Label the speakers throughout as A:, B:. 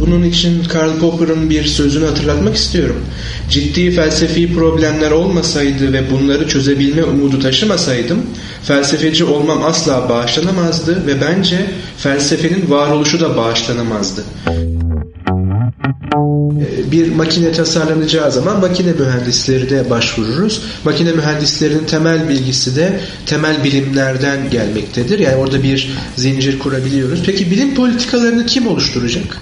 A: Bunun için Karl Popper'ın bir sözünü hatırlatmak istiyorum. Ciddi felsefi problemler olmasaydı ve bunları çözebilme umudu taşımasaydım, felsefeci olmam asla bağışlanamazdı ve bence felsefenin varoluşu da bağışlanamazdı. Bir makine tasarlanacağı zaman makine mühendisleri de başvururuz. Makine mühendislerinin temel bilgisi de temel bilimlerden gelmektedir. Yani orada bir zincir kurabiliyoruz. Peki bilim politikalarını kim oluşturacak?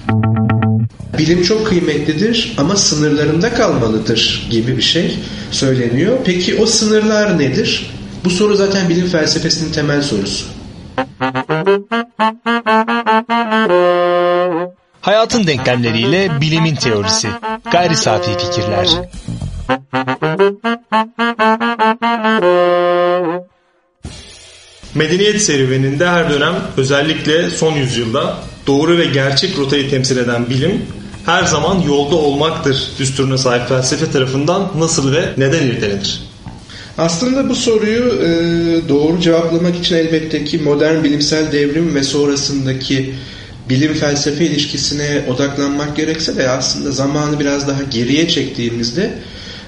A: Bilim çok kıymetlidir ama sınırlarında kalmalıdır gibi bir şey söyleniyor. Peki o sınırlar nedir? Bu soru zaten bilim felsefesinin temel sorusu.
B: Hayatın denklemleriyle bilimin teorisi. Gayri safi fikirler.
C: Medeniyet serüveninde her dönem özellikle son yüzyılda doğru ve gerçek rotayı temsil eden bilim her zaman yolda olmaktır düsturuna sahip felsefe tarafından nasıl ve neden irdelenir?
A: Aslında bu soruyu e, doğru cevaplamak için elbette ki modern bilimsel devrim ve sonrasındaki bilim felsefe ilişkisine odaklanmak gerekse de aslında zamanı biraz daha geriye çektiğimizde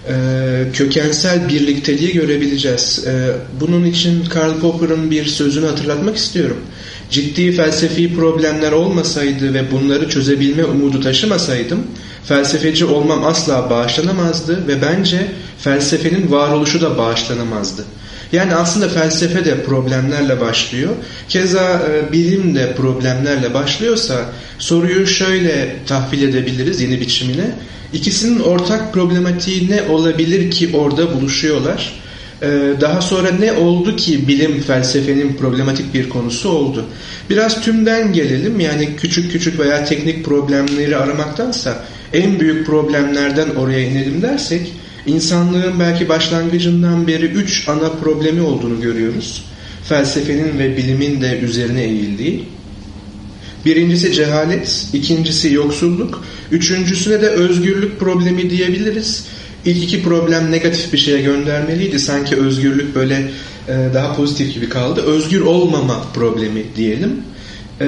A: e, kökensel birlikteliği görebileceğiz. E, bunun için Karl Popper'ın bir sözünü hatırlatmak istiyorum. Ciddi felsefi problemler olmasaydı ve bunları çözebilme umudu taşımasaydım felsefeci olmam asla bağışlanamazdı ve bence felsefenin varoluşu da bağışlanamazdı. Yani aslında felsefe de problemlerle başlıyor. Keza e, bilim de problemlerle başlıyorsa soruyu şöyle tahvil edebiliriz yeni biçimine. İkisinin ortak problematiği ne olabilir ki orada buluşuyorlar? E, daha sonra ne oldu ki bilim felsefenin problematik bir konusu oldu? Biraz tümden gelelim yani küçük küçük veya teknik problemleri aramaktansa en büyük problemlerden oraya inelim dersek insanlığın belki başlangıcından beri üç ana problemi olduğunu görüyoruz. Felsefenin ve bilimin de üzerine eğildiği. Birincisi cehalet, ikincisi yoksulluk, üçüncüsüne de özgürlük problemi diyebiliriz. İlk iki problem negatif bir şeye göndermeliydi. Sanki özgürlük böyle e, daha pozitif gibi kaldı. Özgür olmama problemi diyelim. Ee,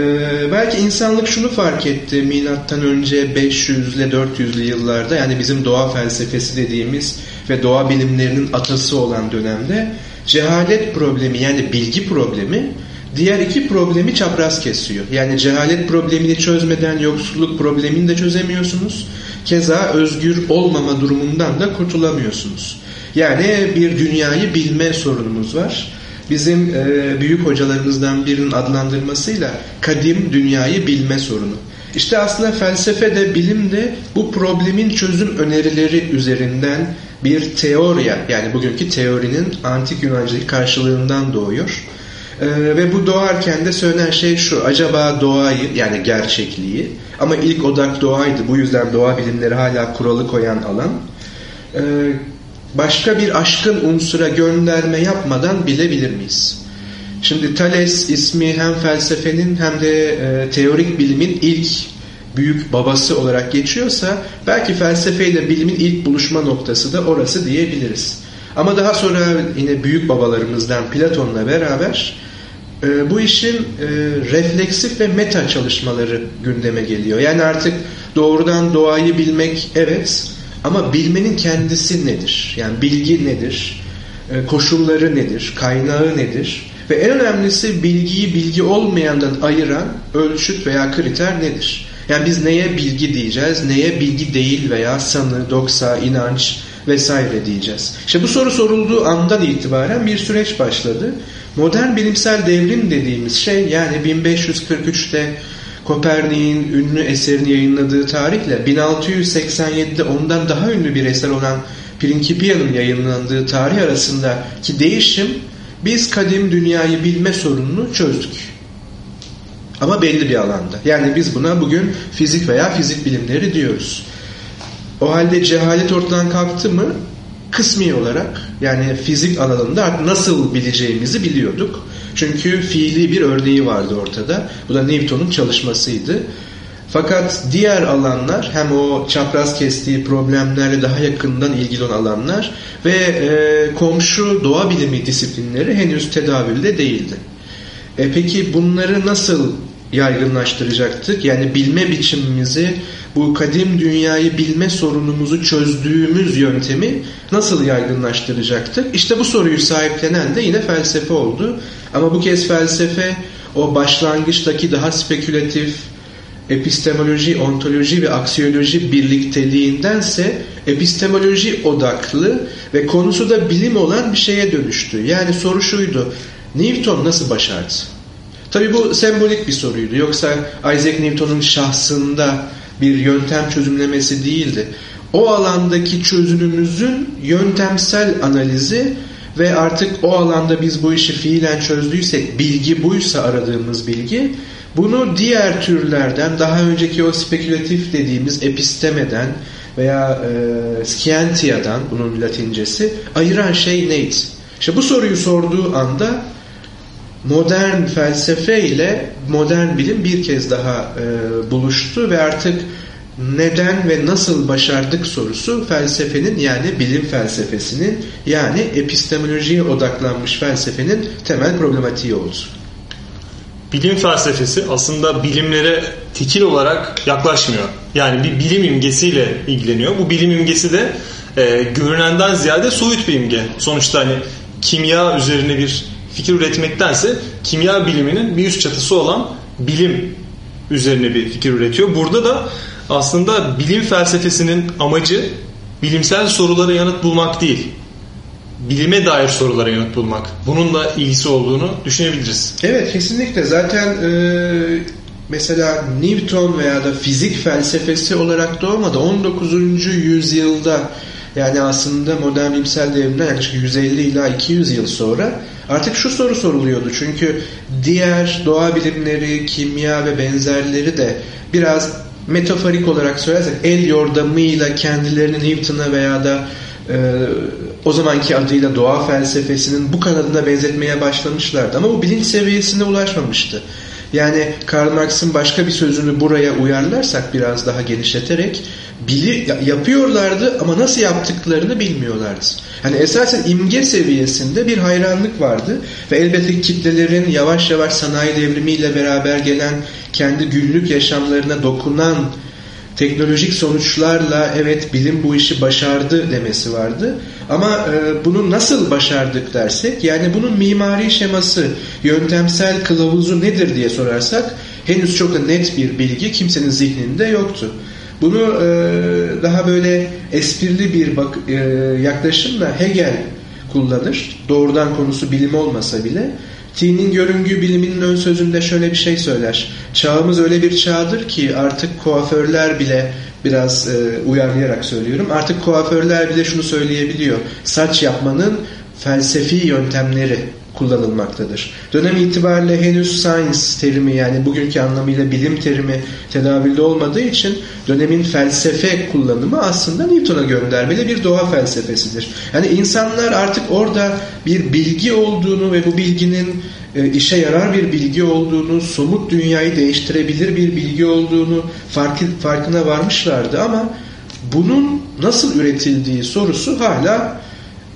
A: belki insanlık şunu fark etti milattan önce 500 ile 400'lü yıllarda yani bizim doğa felsefesi dediğimiz ve doğa bilimlerinin atası olan dönemde cehalet problemi yani bilgi problemi diğer iki problemi çapraz kesiyor. Yani cehalet problemini çözmeden yoksulluk problemini de çözemiyorsunuz. Keza özgür olmama durumundan da kurtulamıyorsunuz. Yani bir dünyayı bilme sorunumuz var bizim e, büyük hocalarımızdan birinin adlandırmasıyla kadim dünyayı bilme sorunu. İşte aslında felsefe de bilim de bu problemin çözüm önerileri üzerinden bir teoriya yani bugünkü teorinin antik Yunanca'daki karşılığından doğuyor. Ee, ve bu doğarken de söylenen şey şu acaba doğayı yani gerçekliği ama ilk odak doğaydı bu yüzden doğa bilimleri hala kuralı koyan alan ee, başka bir aşkın unsura gönderme yapmadan bilebilir miyiz? Şimdi Thales ismi hem felsefenin hem de e, teorik bilimin ilk büyük babası olarak geçiyorsa belki felsefeyle bilimin ilk buluşma noktası da orası diyebiliriz. Ama daha sonra yine büyük babalarımızdan Platon'la beraber e, bu işin e, refleksif ve meta çalışmaları gündeme geliyor. Yani artık doğrudan doğayı bilmek evet ama bilmenin kendisi nedir? Yani bilgi nedir? E, koşulları nedir? Kaynağı nedir? Ve en önemlisi bilgiyi bilgi olmayandan ayıran ölçüt veya kriter nedir? Yani biz neye bilgi diyeceğiz, neye bilgi değil veya sanı, doksa, inanç vesaire diyeceğiz. İşte bu soru sorulduğu andan itibaren bir süreç başladı. Modern bilimsel devrim dediğimiz şey yani 1543'te Kopernik'in ünlü eserini yayınladığı tarihle 1687'de ondan daha ünlü bir eser olan Principia'nın yayınlandığı tarih arasındaki değişim biz kadim dünyayı bilme sorununu çözdük. Ama belli bir alanda. Yani biz buna bugün fizik veya fizik bilimleri diyoruz. O halde cehalet ortadan kalktı mı kısmi olarak yani fizik alanında nasıl bileceğimizi biliyorduk. Çünkü fiili bir örneği vardı ortada. Bu da Newton'un çalışmasıydı. Fakat diğer alanlar hem o çapraz kestiği problemlerle daha yakından ilgili olan alanlar ve e, komşu doğa bilimi disiplinleri henüz tedavülde değildi. E peki bunları nasıl yaygınlaştıracaktık? Yani bilme biçimimizi bu kadim dünyayı bilme sorunumuzu çözdüğümüz yöntemi nasıl yaygınlaştıracaktık? İşte bu soruyu sahiplenen de yine felsefe oldu. Ama bu kez felsefe o başlangıçtaki daha spekülatif epistemoloji, ontoloji ve aksiyoloji birlikteliğindense epistemoloji odaklı ve konusu da bilim olan bir şeye dönüştü. Yani soru şuydu. Newton nasıl başardı? Tabi bu sembolik bir soruydu. Yoksa Isaac Newton'un şahsında bir yöntem çözümlemesi değildi. O alandaki çözümümüzün yöntemsel analizi ve artık o alanda biz bu işi fiilen çözdüysek, bilgi buysa aradığımız bilgi, bunu diğer türlerden, daha önceki o spekülatif dediğimiz epistemeden veya e, scientia'dan, bunun latincesi, ayıran şey neydi? İşte bu soruyu sorduğu anda modern felsefe ile modern bilim bir kez daha e, buluştu ve artık neden ve nasıl başardık sorusu felsefenin yani bilim felsefesinin yani epistemolojiye odaklanmış felsefenin temel problematiği oldu.
C: Bilim felsefesi aslında bilimlere tekil olarak yaklaşmıyor. Yani bir bilim imgesiyle ilgileniyor. Bu bilim imgesi de e, görünenden ziyade soyut bir imge. Sonuçta hani kimya üzerine bir fikir üretmektense kimya biliminin bir üst çatısı olan bilim üzerine bir fikir üretiyor. Burada da aslında bilim felsefesinin amacı bilimsel sorulara yanıt bulmak değil. Bilime dair sorulara yanıt bulmak. Bununla ilgisi olduğunu düşünebiliriz.
A: Evet kesinlikle. Zaten e, mesela Newton veya da fizik felsefesi olarak doğmadı. 19. yüzyılda yani aslında modern bilimsel devrimden yaklaşık 150 ila 200 yıl sonra artık şu soru soruluyordu. Çünkü diğer doğa bilimleri, kimya ve benzerleri de biraz metaforik olarak söylersek el yordamıyla kendilerini Newton'a veya da e, o zamanki adıyla doğa felsefesinin bu kanadına benzetmeye başlamışlardı. Ama bu bilinç seviyesine ulaşmamıştı. Yani Karl Marx'ın başka bir sözünü buraya uyarlarsak biraz daha genişleterek bili yapıyorlardı ama nasıl yaptıklarını bilmiyorlardı. Hani esasen imge seviyesinde bir hayranlık vardı ve elbette kitlelerin yavaş yavaş sanayi devrimiyle beraber gelen kendi günlük yaşamlarına dokunan teknolojik sonuçlarla evet bilim bu işi başardı demesi vardı. Ama e, bunu nasıl başardık dersek yani bunun mimari şeması, yöntemsel kılavuzu nedir diye sorarsak henüz çok net bir bilgi kimsenin zihninde yoktu. Bunu e, daha böyle esprili bir bak, e, yaklaşımla Hegel kullanır. Doğrudan konusu bilim olmasa bile. T'nin görüngü biliminin ön sözünde şöyle bir şey söyler. Çağımız öyle bir çağdır ki artık kuaförler bile biraz e, uyarlayarak söylüyorum. Artık kuaförler bile şunu söyleyebiliyor. Saç yapmanın felsefi yöntemleri kullanılmaktadır. Dönem itibariyle henüz science terimi yani bugünkü anlamıyla bilim terimi tedavülde olmadığı için dönemin felsefe kullanımı aslında Newton'a göndermeli bir doğa felsefesidir. Yani insanlar artık orada bir bilgi olduğunu ve bu bilginin e, işe yarar bir bilgi olduğunu, somut dünyayı değiştirebilir bir bilgi olduğunu farkı, farkına varmışlardı ama bunun nasıl üretildiği sorusu hala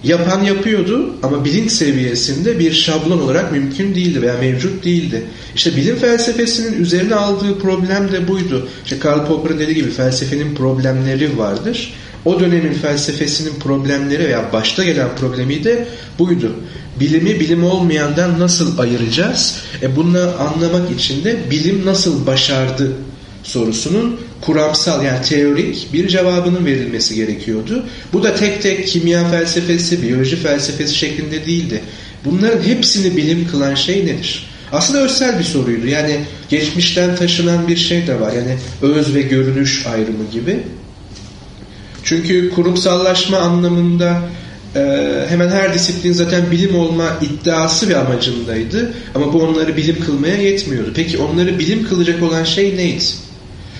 A: Yapan yapıyordu ama bilinç seviyesinde bir şablon olarak mümkün değildi veya mevcut değildi. İşte bilim felsefesinin üzerine aldığı problem de buydu. İşte Karl Popper'ın dediği gibi felsefenin problemleri vardır. O dönemin felsefesinin problemleri veya başta gelen problemi de buydu. Bilimi bilim olmayandan nasıl ayıracağız? E bunu anlamak için de bilim nasıl başardı sorusunun kuramsal yani teorik bir cevabının verilmesi gerekiyordu. Bu da tek tek kimya felsefesi, biyoloji felsefesi şeklinde değildi. Bunların hepsini bilim kılan şey nedir? Aslında özsel bir soruydu. Yani geçmişten taşınan bir şey de var. Yani öz ve görünüş ayrımı gibi. Çünkü kurumsallaşma anlamında hemen her disiplin zaten bilim olma iddiası ve amacındaydı. Ama bu onları bilim kılmaya yetmiyordu. Peki onları bilim kılacak olan şey neydi?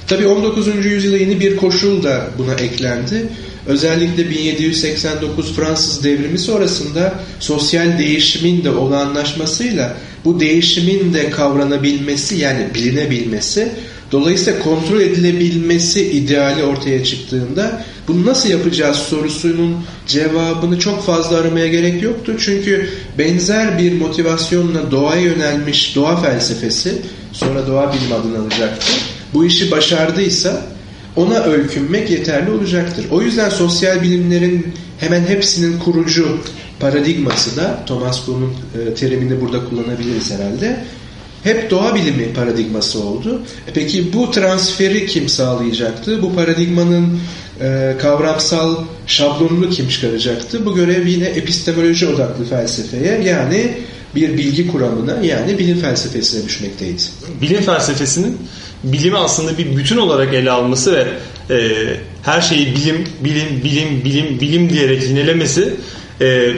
A: Tabi 19. yüzyılda yeni bir koşul da buna eklendi. Özellikle 1789 Fransız devrimi sonrasında sosyal değişimin de olağanlaşmasıyla bu değişimin de kavranabilmesi yani bilinebilmesi dolayısıyla kontrol edilebilmesi ideali ortaya çıktığında bunu nasıl yapacağız sorusunun cevabını çok fazla aramaya gerek yoktu. Çünkü benzer bir motivasyonla doğaya yönelmiş doğa felsefesi sonra doğa bilim adını alacaktı. Bu işi başardıysa ona öykünmek yeterli olacaktır. O yüzden sosyal bilimlerin hemen hepsinin kurucu paradigması da Thomas Kuhn'un e, terimini burada kullanabiliriz herhalde. Hep doğa bilimi paradigması oldu. E peki bu transferi kim sağlayacaktı? Bu paradigmanın e, kavramsal şablonunu kim çıkaracaktı? Bu görev yine epistemoloji odaklı felsefeye yani bir bilgi kuramına yani bilim felsefesine düşmekteydi.
C: Bilim felsefesinin bilimi aslında bir bütün olarak ele alması ve e, her şeyi bilim, bilim, bilim, bilim, bilim diyerek yinelemesi e,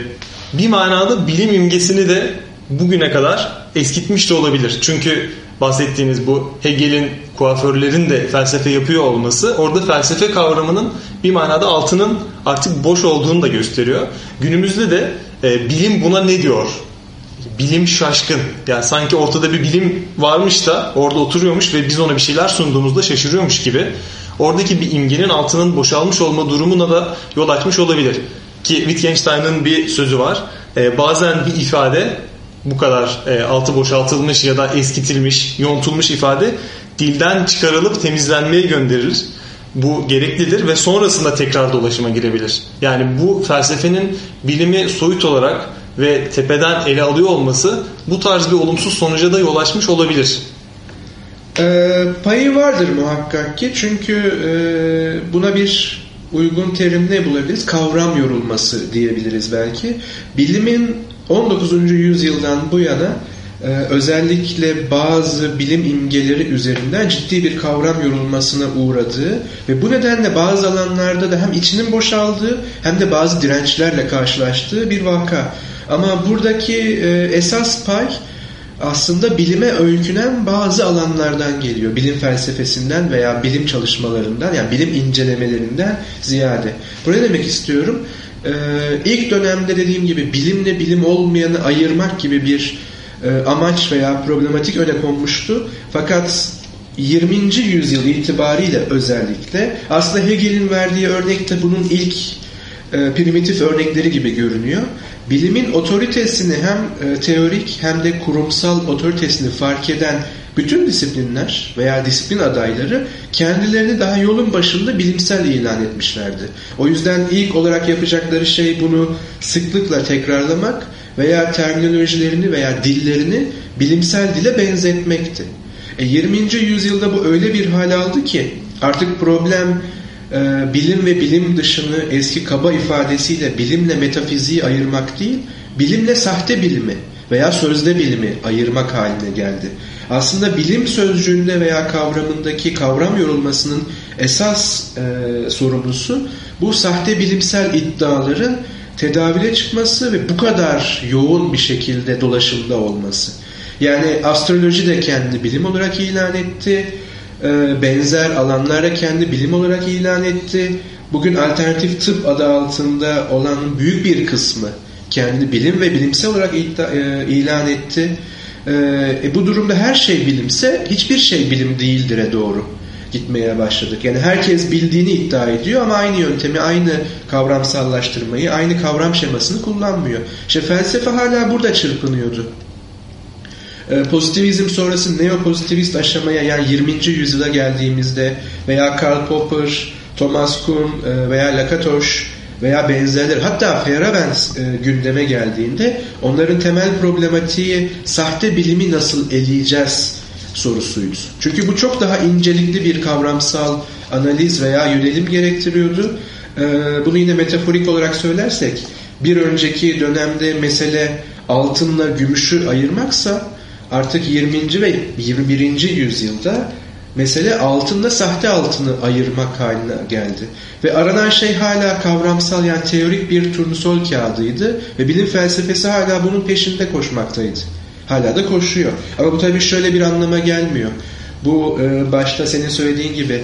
C: bir manada bilim imgesini de bugüne kadar eskitmiş de olabilir. Çünkü bahsettiğiniz bu Hegel'in kuaförlerin de felsefe yapıyor olması orada felsefe kavramının bir manada altının artık boş olduğunu da gösteriyor. Günümüzde de e, bilim buna ne diyor bilim şaşkın. Yani sanki ortada bir bilim varmış da orada oturuyormuş ve biz ona bir şeyler sunduğumuzda şaşırıyormuş gibi. Oradaki bir imgenin altının boşalmış olma durumuna da yol açmış olabilir. Ki Wittgenstein'ın bir sözü var. Ee, bazen bir ifade bu kadar e, altı boşaltılmış ya da eskitilmiş, yontulmuş ifade dilden çıkarılıp temizlenmeye gönderilir. Bu gereklidir ve sonrasında tekrar dolaşıma girebilir. Yani bu felsefenin bilimi soyut olarak ve tepeden ele alıyor olması bu tarz bir olumsuz sonuca da yol açmış olabilir.
A: E, payı vardır muhakkak ki çünkü e, buna bir uygun terim ne bulabiliriz? Kavram yorulması diyebiliriz belki. Bilimin 19. yüzyıldan bu yana e, özellikle bazı bilim imgeleri üzerinden ciddi bir kavram yorulmasına uğradığı ve bu nedenle bazı alanlarda da hem içinin boşaldığı hem de bazı dirençlerle karşılaştığı bir vaka. Ama buradaki e, esas pay aslında bilime öykünen bazı alanlardan geliyor. Bilim felsefesinden veya bilim çalışmalarından yani bilim incelemelerinden ziyade. Bu ne demek istiyorum? Ee, ilk dönemde dediğim gibi bilimle bilim olmayanı ayırmak gibi bir e, amaç veya problematik öne konmuştu. Fakat 20. yüzyıl itibariyle özellikle aslında Hegel'in verdiği örnek de bunun ilk e, primitif örnekleri gibi görünüyor. Bilimin otoritesini hem e, teorik hem de kurumsal otoritesini fark eden bütün disiplinler veya disiplin adayları kendilerini daha yolun başında bilimsel ilan etmişlerdi. O yüzden ilk olarak yapacakları şey bunu sıklıkla tekrarlamak veya terminolojilerini veya dillerini bilimsel dile benzetmekti. E, 20. yüzyılda bu öyle bir hal aldı ki artık problem e, bilim ve bilim dışını eski kaba ifadesiyle bilimle metafiziği ayırmak değil, bilimle sahte bilimi veya sözde bilimi ayırmak haline geldi. Aslında bilim sözcüğünde veya kavramındaki kavram yorulmasının esas e, sorumlusu bu sahte bilimsel iddiaların tedavile çıkması ve bu kadar yoğun bir şekilde dolaşımda olması. Yani astroloji de kendi bilim olarak ilan etti benzer alanlara kendi bilim olarak ilan etti. Bugün alternatif tıp adı altında olan büyük bir kısmı kendi bilim ve bilimsel olarak e, ilan etti. E, e, bu durumda her şey bilimse hiçbir şey bilim değildir'e doğru gitmeye başladık. Yani herkes bildiğini iddia ediyor ama aynı yöntemi, aynı kavramsallaştırmayı, aynı kavram şemasını kullanmıyor. İşte felsefe hala burada çırpınıyordu. Ee, pozitivizm sonrası neopozitivist aşamaya yani 20. yüzyıla geldiğimizde veya Karl Popper, Thomas Kuhn e, veya Lakatos veya benzerleri hatta Feyerabend e, gündeme geldiğinde onların temel problematiği sahte bilimi nasıl eleyeceğiz sorusuydu. Çünkü bu çok daha incelikli bir kavramsal analiz veya yönelim gerektiriyordu. Ee, bunu yine metaforik olarak söylersek bir önceki dönemde mesele altınla gümüşü ayırmaksa artık 20. ve 21. yüzyılda mesele altında sahte altını ayırmak haline geldi. Ve aranan şey hala kavramsal yani teorik bir turnusol kağıdıydı ve bilim felsefesi hala bunun peşinde koşmaktaydı. Hala da koşuyor. Ama bu tabii şöyle bir anlama gelmiyor. Bu e, başta senin söylediğin gibi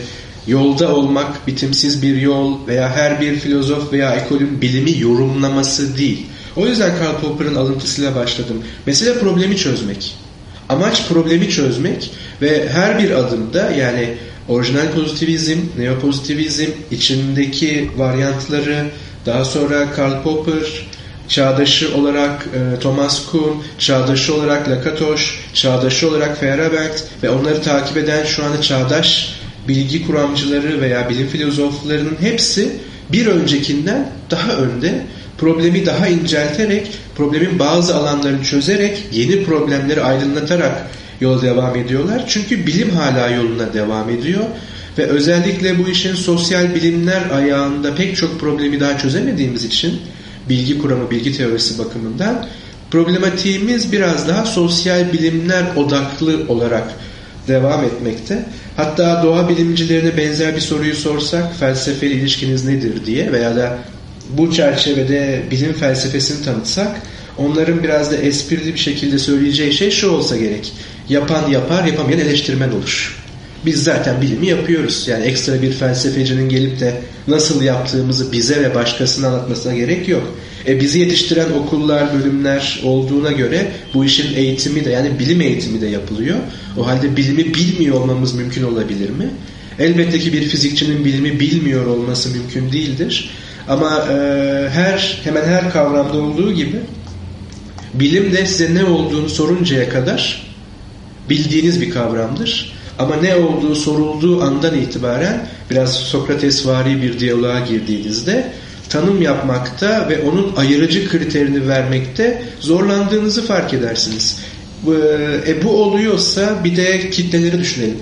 A: yolda olmak bitimsiz bir yol veya her bir filozof veya ekolün bilimi yorumlaması değil. O yüzden Karl Popper'ın alıntısıyla başladım. Mesele problemi çözmek. Amaç problemi çözmek ve her bir adımda yani orijinal pozitivizm, neopozitivizm, içindeki varyantları, daha sonra Karl Popper, çağdaşı olarak e, Thomas Kuhn, çağdaşı olarak Lakatos, çağdaşı olarak Feyerabend ve onları takip eden şu anda çağdaş bilgi kuramcıları veya bilim filozoflarının hepsi bir öncekinden daha önde problemi daha incelterek, problemin bazı alanlarını çözerek, yeni problemleri aydınlatarak yola devam ediyorlar. Çünkü bilim hala yoluna devam ediyor ve özellikle bu işin sosyal bilimler ayağında pek çok problemi daha çözemediğimiz için bilgi kuramı, bilgi teorisi bakımından problematiğimiz biraz daha sosyal bilimler odaklı olarak devam etmekte. Hatta doğa bilimcilerine benzer bir soruyu sorsak felsefe ilişkiniz nedir diye veya da bu çerçevede bilim felsefesini tanıtsak onların biraz da esprili bir şekilde söyleyeceği şey şu olsa gerek. Yapan yapar, yapamayan eleştirmen olur. Biz zaten bilimi yapıyoruz. Yani ekstra bir felsefecinin gelip de nasıl yaptığımızı bize ve başkasına anlatmasına gerek yok. E bizi yetiştiren okullar, bölümler olduğuna göre bu işin eğitimi de yani bilim eğitimi de yapılıyor. O halde bilimi bilmiyor olmamız mümkün olabilir mi? Elbette ki bir fizikçinin bilimi bilmiyor olması mümkün değildir. Ama e, her hemen her kavramda olduğu gibi bilim de size ne olduğunu soruncaya kadar bildiğiniz bir kavramdır. Ama ne olduğu sorulduğu andan itibaren biraz Sokratesvari bir diyaloğa girdiğinizde tanım yapmakta ve onun ayırıcı kriterini vermekte zorlandığınızı fark edersiniz. E, bu oluyorsa bir de kitleleri düşünelim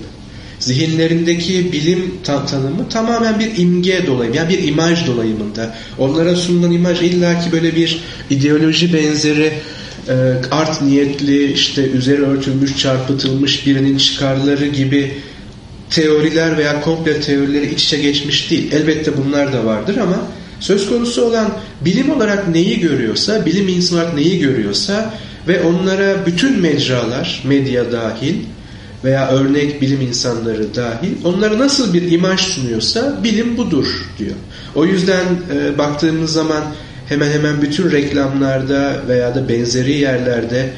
A: zihinlerindeki bilim tanımı tamamen bir imge dolayı, yani bir imaj dolayımında. Onlara sunulan imaj illaki böyle bir ideoloji benzeri e, art niyetli işte üzeri örtülmüş çarpıtılmış birinin çıkarları gibi teoriler veya komple teorileri iç içe geçmiş değil. Elbette bunlar da vardır ama söz konusu olan bilim olarak neyi görüyorsa, bilim insan olarak neyi görüyorsa ve onlara bütün mecralar, medya dahil, veya örnek bilim insanları dahil onlara nasıl bir imaj sunuyorsa bilim budur diyor. O yüzden e, baktığımız zaman hemen hemen bütün reklamlarda veya da benzeri yerlerde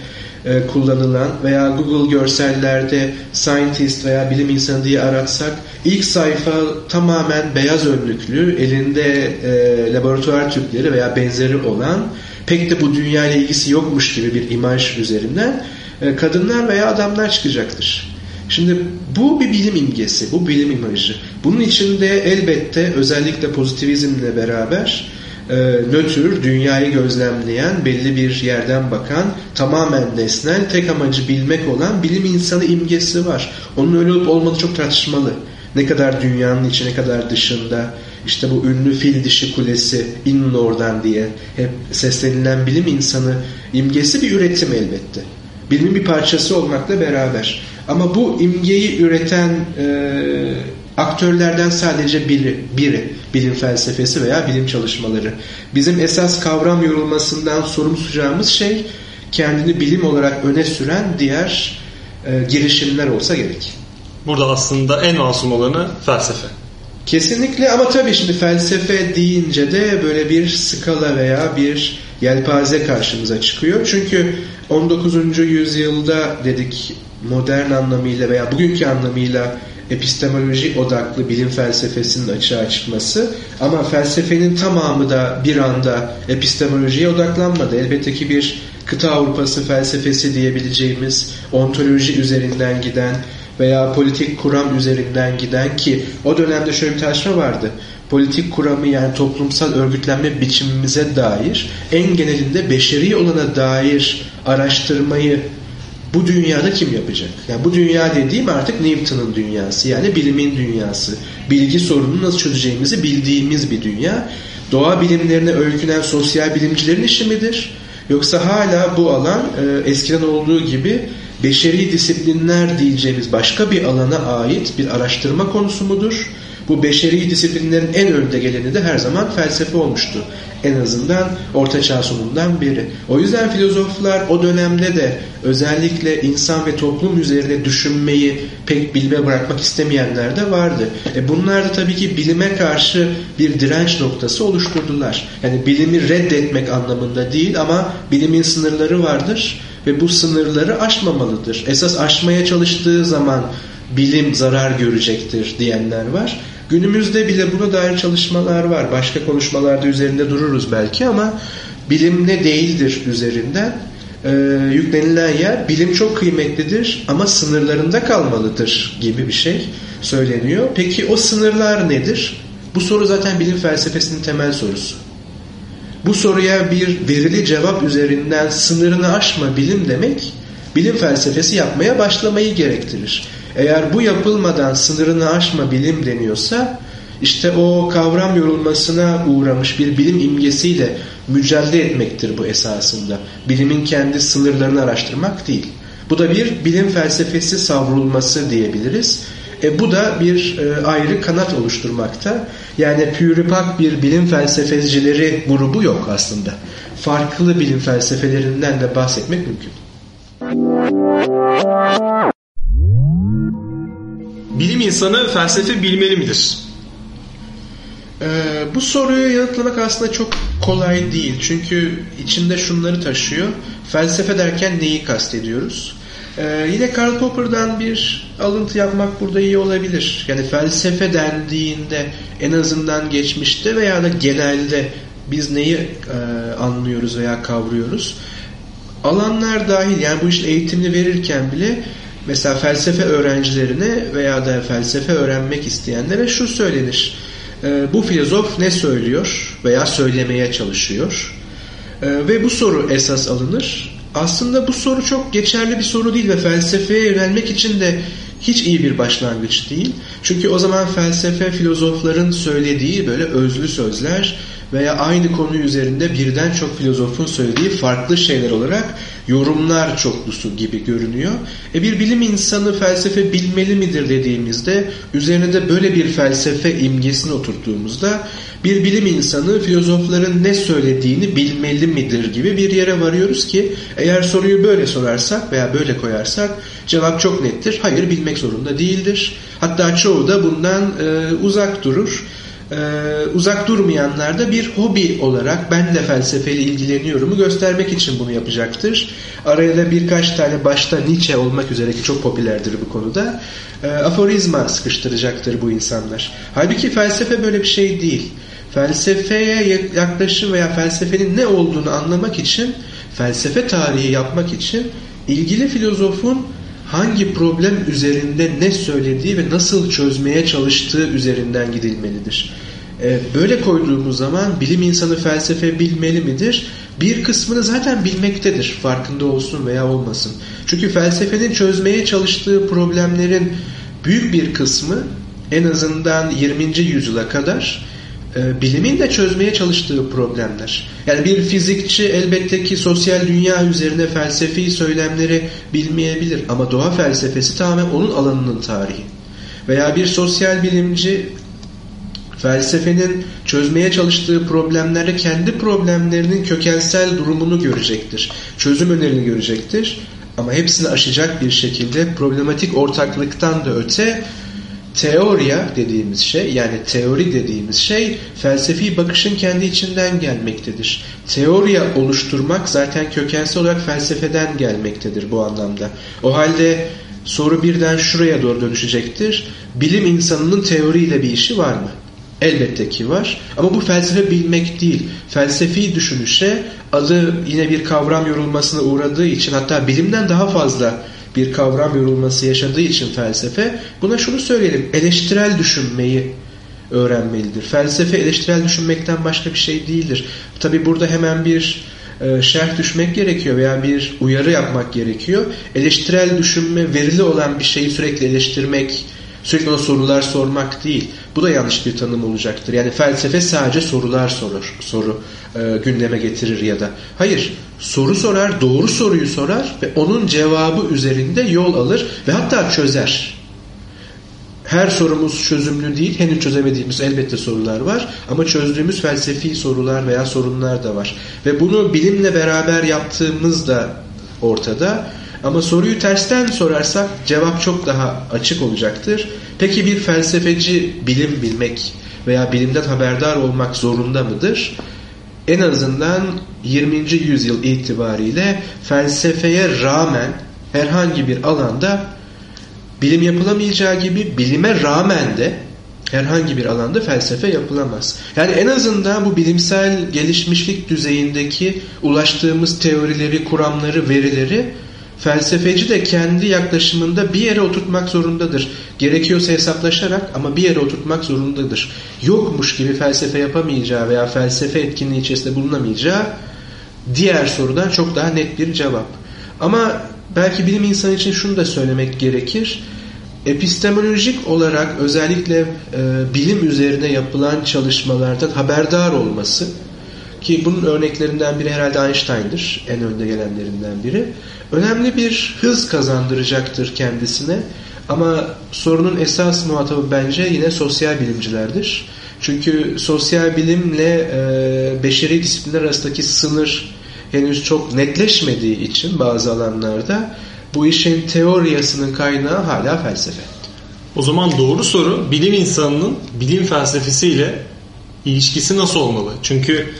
A: e, kullanılan veya Google görsellerde scientist veya bilim insanı diye aratsak ilk sayfa tamamen beyaz önlüklü elinde e, laboratuvar tüpleri veya benzeri olan pek de bu dünya ile ilgisi yokmuş gibi bir imaj üzerinden e, kadınlar veya adamlar çıkacaktır. Şimdi bu bir bilim imgesi, bu bilim imajı. Bunun içinde elbette özellikle pozitivizmle beraber e, nötr, dünyayı gözlemleyen, belli bir yerden bakan, tamamen nesnel, tek amacı bilmek olan bilim insanı imgesi var. Onun öyle olup olmadığı çok tartışmalı. Ne kadar dünyanın içi, ne kadar dışında. İşte bu ünlü fil dişi kulesi, inin oradan diye hep seslenilen bilim insanı imgesi bir üretim elbette. Bilimin bir parçası olmakla beraber. Ama bu imgeyi üreten e, aktörlerden sadece biri, biri bilim felsefesi veya bilim çalışmaları. Bizim esas kavram yorulmasından sorumsuzacağımız şey kendini bilim olarak öne süren diğer e, girişimler olsa gerek.
C: Burada aslında en masum olanı felsefe.
A: Kesinlikle ama tabii şimdi felsefe deyince de böyle bir skala veya bir yelpaze karşımıza çıkıyor. Çünkü 19. yüzyılda dedik modern anlamıyla veya bugünkü anlamıyla epistemoloji odaklı bilim felsefesinin açığa çıkması ama felsefenin tamamı da bir anda epistemolojiye odaklanmadı. Elbette ki bir kıta Avrupası felsefesi diyebileceğimiz ontoloji üzerinden giden veya politik kuram üzerinden giden ki o dönemde şöyle bir tartışma vardı. Politik kuramı yani toplumsal örgütlenme biçimimize dair en genelinde beşeri olana dair araştırmayı bu dünyada kim yapacak? Yani bu dünya dediğim artık Newton'un dünyası yani bilimin dünyası. Bilgi sorununu nasıl çözeceğimizi bildiğimiz bir dünya. Doğa bilimlerine öykünen sosyal bilimcilerin işi midir? Yoksa hala bu alan e, eskiden olduğu gibi beşeri disiplinler diyeceğimiz başka bir alana ait bir araştırma konusu mudur? Bu beşeri disiplinlerin en önde geleni de her zaman felsefe olmuştu. En azından Orta Çağ sonundan beri. O yüzden filozoflar o dönemde de özellikle insan ve toplum üzerine düşünmeyi pek bilme bırakmak istemeyenler de vardı. E bunlar da tabii ki bilime karşı bir direnç noktası oluşturdular. Yani bilimi reddetmek anlamında değil ama bilimin sınırları vardır ve bu sınırları aşmamalıdır. Esas aşmaya çalıştığı zaman bilim zarar görecektir diyenler var. Günümüzde bile buna dair çalışmalar var. Başka konuşmalarda üzerinde dururuz belki ama bilim ne değildir üzerinden e, yüklenilen yer bilim çok kıymetlidir ama sınırlarında kalmalıdır gibi bir şey söyleniyor. Peki o sınırlar nedir? Bu soru zaten bilim felsefesinin temel sorusu. Bu soruya bir verili cevap üzerinden sınırını aşma bilim demek bilim felsefesi yapmaya başlamayı gerektirir. Eğer bu yapılmadan sınırını aşma bilim deniyorsa işte o kavram yorulmasına uğramış bir bilim imgesiyle mücadele etmektir bu esasında. Bilimin kendi sınırlarını araştırmak değil. Bu da bir bilim felsefesi savrulması diyebiliriz. E, bu da bir e, ayrı kanat oluşturmakta. Yani pürüpak bir bilim felsefecileri grubu yok aslında. Farklı bilim felsefelerinden de bahsetmek mümkün.
C: Bilim insanı felsefe bilmeli midir?
A: Ee, bu soruyu yanıtlamak aslında çok kolay değil. Çünkü içinde şunları taşıyor. Felsefe derken neyi kastediyoruz? Ee, yine Karl Popper'dan bir alıntı yapmak burada iyi olabilir. Yani felsefe dendiğinde en azından geçmişte veya da genelde biz neyi e, anlıyoruz veya kavruyoruz? Alanlar dahil yani bu işte eğitimini verirken bile mesela felsefe öğrencilerine veya da felsefe öğrenmek isteyenlere şu söylenir. E, bu filozof ne söylüyor veya söylemeye çalışıyor? E, ve bu soru esas alınır. Aslında bu soru çok geçerli bir soru değil ve felsefeye yönelmek için de hiç iyi bir başlangıç değil. Çünkü o zaman felsefe filozofların söylediği böyle özlü sözler veya aynı konu üzerinde birden çok filozofun söylediği farklı şeyler olarak yorumlar çoklusu gibi görünüyor. E bir bilim insanı felsefe bilmeli midir dediğimizde üzerine de böyle bir felsefe imgesini oturttuğumuzda bir bilim insanı filozofların ne söylediğini bilmeli midir gibi bir yere varıyoruz ki eğer soruyu böyle sorarsak veya böyle koyarsak cevap çok nettir. Hayır bilmek zorunda değildir. Hatta çoğu da bundan e, uzak durur e, uzak durmayanlar da bir hobi olarak ben de felsefeyle ilgileniyorumu göstermek için bunu yapacaktır. Araya da birkaç tane başta Nietzsche olmak üzere ki çok popülerdir bu konuda e, aforizma sıkıştıracaktır bu insanlar. Halbuki felsefe böyle bir şey değil. Felsefeye yaklaşım veya felsefenin ne olduğunu anlamak için felsefe tarihi yapmak için ilgili filozofun hangi problem üzerinde ne söylediği ve nasıl çözmeye çalıştığı üzerinden gidilmelidir. Ee, böyle koyduğumuz zaman bilim insanı felsefe bilmeli midir? Bir kısmını zaten bilmektedir farkında olsun veya olmasın. Çünkü felsefenin çözmeye çalıştığı problemlerin büyük bir kısmı en azından 20. yüzyıla kadar e, bilimin de çözmeye çalıştığı problemler. Yani bir fizikçi elbette ki sosyal dünya üzerine felsefi söylemleri bilmeyebilir ama doğa felsefesi tamamen onun alanının tarihi. Veya bir sosyal bilimci felsefenin çözmeye çalıştığı problemlerde kendi problemlerinin kökensel durumunu görecektir. Çözüm önerini görecektir. Ama hepsini aşacak bir şekilde problematik ortaklıktan da öte teoriya dediğimiz şey yani teori dediğimiz şey felsefi bakışın kendi içinden gelmektedir. Teoriya oluşturmak zaten kökensel olarak felsefeden gelmektedir bu anlamda. O halde soru birden şuraya doğru dönüşecektir. Bilim insanının teoriyle bir işi var mı? Elbette ki var. Ama bu felsefe bilmek değil. Felsefi düşünüşe adı yine bir kavram yorulmasına uğradığı için hatta bilimden daha fazla bir kavram yorulması yaşadığı için felsefe buna şunu söyleyelim eleştirel düşünmeyi öğrenmelidir. Felsefe eleştirel düşünmekten başka bir şey değildir. Tabi burada hemen bir e, şerh düşmek gerekiyor veya bir uyarı yapmak gerekiyor. Eleştirel düşünme verili olan bir şeyi sürekli eleştirmek, sürekli ona sorular sormak değil. Bu da yanlış bir tanım olacaktır. Yani felsefe sadece sorular sorur, soru e, gündeme getirir ya da. Hayır, soru sorar, doğru soruyu sorar ve onun cevabı üzerinde yol alır ve hatta çözer. Her sorumuz çözümlü değil. Henüz çözemediğimiz elbette sorular var. Ama çözdüğümüz felsefi sorular veya sorunlar da var. Ve bunu bilimle beraber yaptığımız da ortada. Ama soruyu tersten sorarsak cevap çok daha açık olacaktır. Peki bir felsefeci bilim bilmek veya bilimden haberdar olmak zorunda mıdır? En azından 20. yüzyıl itibariyle felsefeye rağmen herhangi bir alanda bilim yapılamayacağı gibi bilime rağmen de herhangi bir alanda felsefe yapılamaz. Yani en azından bu bilimsel gelişmişlik düzeyindeki ulaştığımız teorileri, kuramları, verileri felsefeci de kendi yaklaşımında bir yere oturtmak zorundadır. Gerekiyorsa hesaplaşarak ama bir yere oturtmak zorundadır. Yokmuş gibi felsefe yapamayacağı veya felsefe etkinliği içerisinde bulunamayacağı diğer sorudan çok daha net bir cevap. Ama belki bilim insanı için şunu da söylemek gerekir. Epistemolojik olarak özellikle e, bilim üzerine yapılan çalışmalardan haberdar olması ki bunun örneklerinden biri herhalde Einstein'dır. En önde gelenlerinden biri. Önemli bir hız kazandıracaktır kendisine. Ama sorunun esas muhatabı bence yine sosyal bilimcilerdir. Çünkü sosyal bilimle e, beşeri disiplinler arasındaki sınır henüz çok netleşmediği için bazı alanlarda bu işin teoriyasının kaynağı hala felsefe.
C: O zaman doğru soru bilim insanının bilim felsefesiyle ilişkisi nasıl olmalı? Çünkü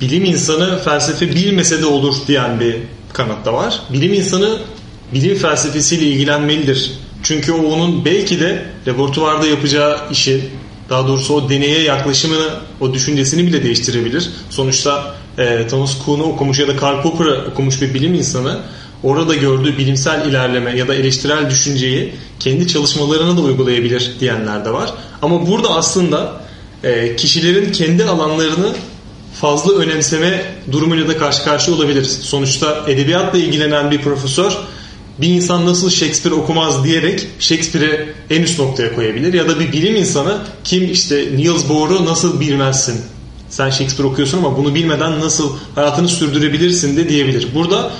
C: bilim insanı felsefe bilmese de olur diyen bir kanat da var. Bilim insanı bilim felsefesiyle ilgilenmelidir. Çünkü o onun belki de laboratuvarda yapacağı işi daha doğrusu o deneye yaklaşımını, o düşüncesini bile değiştirebilir. Sonuçta e, Thomas Kuhn'u okumuş ya da Karl Popper'ı okumuş bir bilim insanı orada gördüğü bilimsel ilerleme ya da eleştirel düşünceyi kendi çalışmalarına da uygulayabilir diyenler de var. Ama burada aslında e, kişilerin kendi alanlarını fazla önemseme durumuyla da karşı karşıya olabiliriz. Sonuçta edebiyatla ilgilenen bir profesör bir insan nasıl Shakespeare okumaz diyerek Shakespeare'i en üst noktaya koyabilir. Ya da bir bilim insanı kim işte Niels Bohr'u nasıl bilmezsin? Sen Shakespeare okuyorsun ama bunu bilmeden nasıl hayatını sürdürebilirsin de diyebilir. Burada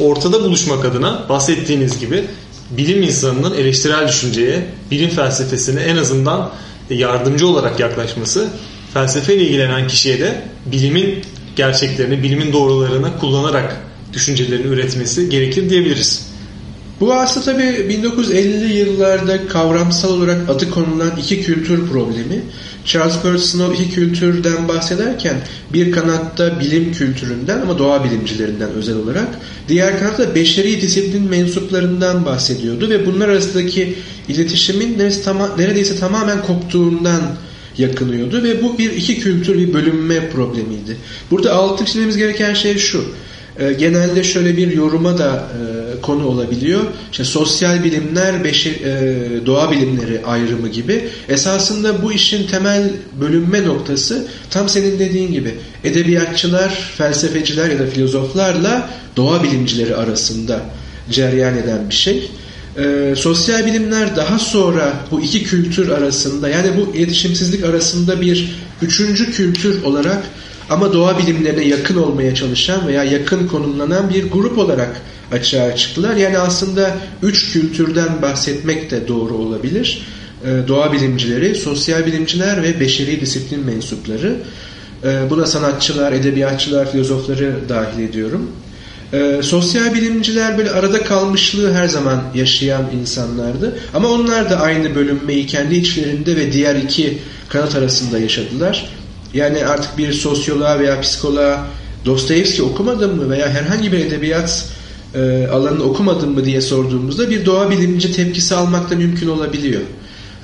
C: ortada buluşmak adına bahsettiğiniz gibi bilim insanının eleştirel düşünceye, bilim felsefesine en azından yardımcı olarak yaklaşması felsefeyle ilgilenen kişiye de bilimin gerçeklerini, bilimin doğrularını kullanarak düşüncelerini üretmesi gerekir diyebiliriz.
A: Bu aslında tabii 1950'li yıllarda kavramsal olarak adı konulan iki kültür problemi. Charles Burt Snow iki kültürden bahsederken bir kanatta bilim kültüründen ama doğa bilimcilerinden özel olarak diğer kanatta beşeri disiplin mensuplarından bahsediyordu ve bunlar arasındaki iletişimin neredeyse tamamen koptuğundan yakınıyordu ve bu bir iki kültür bir bölünme problemiydi. Burada altı çizmemiz gereken şey şu. E, genelde şöyle bir yoruma da e, konu olabiliyor. İşte sosyal bilimler, beşer, doğa bilimleri ayrımı gibi. Esasında bu işin temel bölünme noktası tam senin dediğin gibi edebiyatçılar, felsefeciler ya da filozoflarla doğa bilimcileri arasında cereyan eden bir şey. E, sosyal bilimler daha sonra bu iki kültür arasında yani bu iletişimsizlik arasında bir üçüncü kültür olarak ama doğa bilimlerine yakın olmaya çalışan veya yakın konumlanan bir grup olarak açığa çıktılar. Yani aslında üç kültürden bahsetmek de doğru olabilir. E, doğa bilimcileri, sosyal bilimciler ve beşeri disiplin mensupları. E, buna sanatçılar, edebiyatçılar, filozofları dahil ediyorum. E, sosyal bilimciler böyle arada kalmışlığı her zaman yaşayan insanlardı. Ama onlar da aynı bölünmeyi kendi içlerinde ve diğer iki kanat arasında yaşadılar. Yani artık bir sosyoloğa veya psikoloğa Dostoyevski okumadın mı veya herhangi bir edebiyat e, alanını okumadın mı diye sorduğumuzda bir doğa bilimci tepkisi almak da mümkün olabiliyor.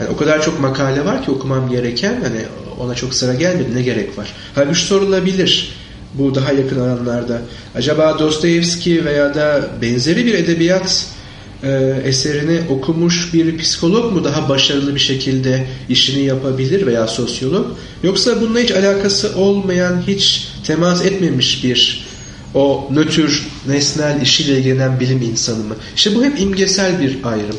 A: Yani o kadar çok makale var ki okumam gereken hani ona çok sıra gelmedi ne gerek var. Halbuki sorulabilir bu daha yakın alanlarda. Acaba Dostoyevski veya da benzeri bir edebiyat e, eserini okumuş bir psikolog mu daha başarılı bir şekilde işini yapabilir veya sosyolog yoksa bununla hiç alakası olmayan hiç temas etmemiş bir o nötr nesnel işiyle ilgilenen bilim insanı mı? İşte bu hep imgesel bir ayrım.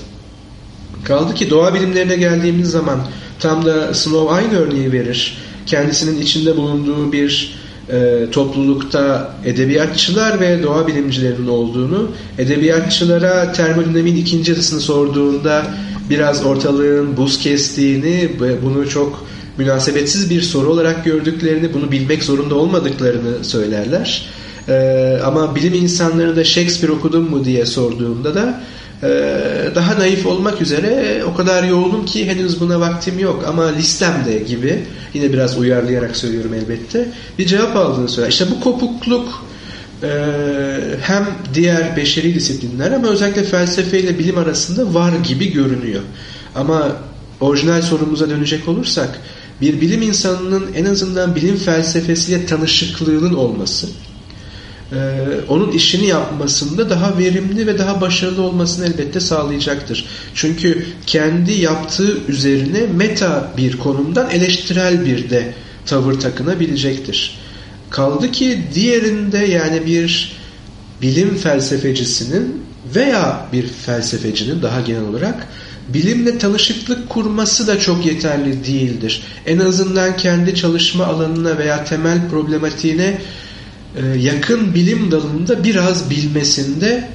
A: Kaldı ki doğa bilimlerine geldiğimiz zaman tam da Snow aynı örneği verir. Kendisinin içinde bulunduğu bir e, toplulukta edebiyatçılar ve doğa bilimcilerinin olduğunu, edebiyatçılara termodinamiğin ikinci yasasını sorduğunda biraz ortalığın buz kestiğini bunu çok münasebetsiz bir soru olarak gördüklerini, bunu bilmek zorunda olmadıklarını söylerler. Ee, ama bilim insanları da Shakespeare okudun mu diye sorduğunda da e, daha naif olmak üzere o kadar yoğunum ki henüz buna vaktim yok ama listemde gibi yine biraz uyarlayarak söylüyorum elbette bir cevap aldığını söyler. İşte bu kopukluk e, hem diğer beşeri disiplinler ama özellikle felsefe ile bilim arasında var gibi görünüyor. Ama orijinal sorumuza dönecek olursak bir bilim insanının en azından bilim felsefesiyle tanışıklığının olması e, onun işini yapmasında daha verimli ve daha başarılı olmasını elbette sağlayacaktır. Çünkü kendi yaptığı üzerine meta bir konumdan eleştirel bir de tavır takınabilecektir. Kaldı ki diğerinde yani bir bilim felsefecisinin veya bir felsefecinin daha genel olarak bilimle tanışıklık kurması da çok yeterli değildir. En azından kendi çalışma alanına veya temel problematiğine yakın bilim dalında biraz bilmesinde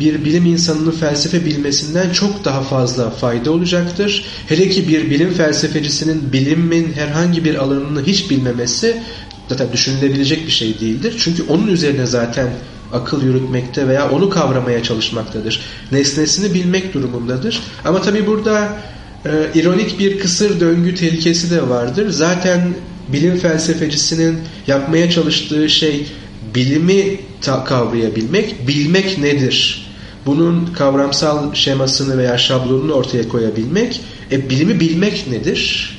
A: bir bilim insanının felsefe bilmesinden çok daha fazla fayda olacaktır. Hele ki bir bilim felsefecisinin bilimin herhangi bir alanını hiç bilmemesi zaten düşünülebilecek bir şey değildir. Çünkü onun üzerine zaten akıl yürütmekte veya onu kavramaya çalışmaktadır. Nesnesini bilmek durumundadır. Ama tabi burada e, ironik bir kısır döngü tehlikesi de vardır. Zaten bilim felsefecisinin yapmaya çalıştığı şey bilimi kavrayabilmek, bilmek nedir? Bunun kavramsal şemasını veya şablonunu ortaya koyabilmek. E bilimi bilmek nedir?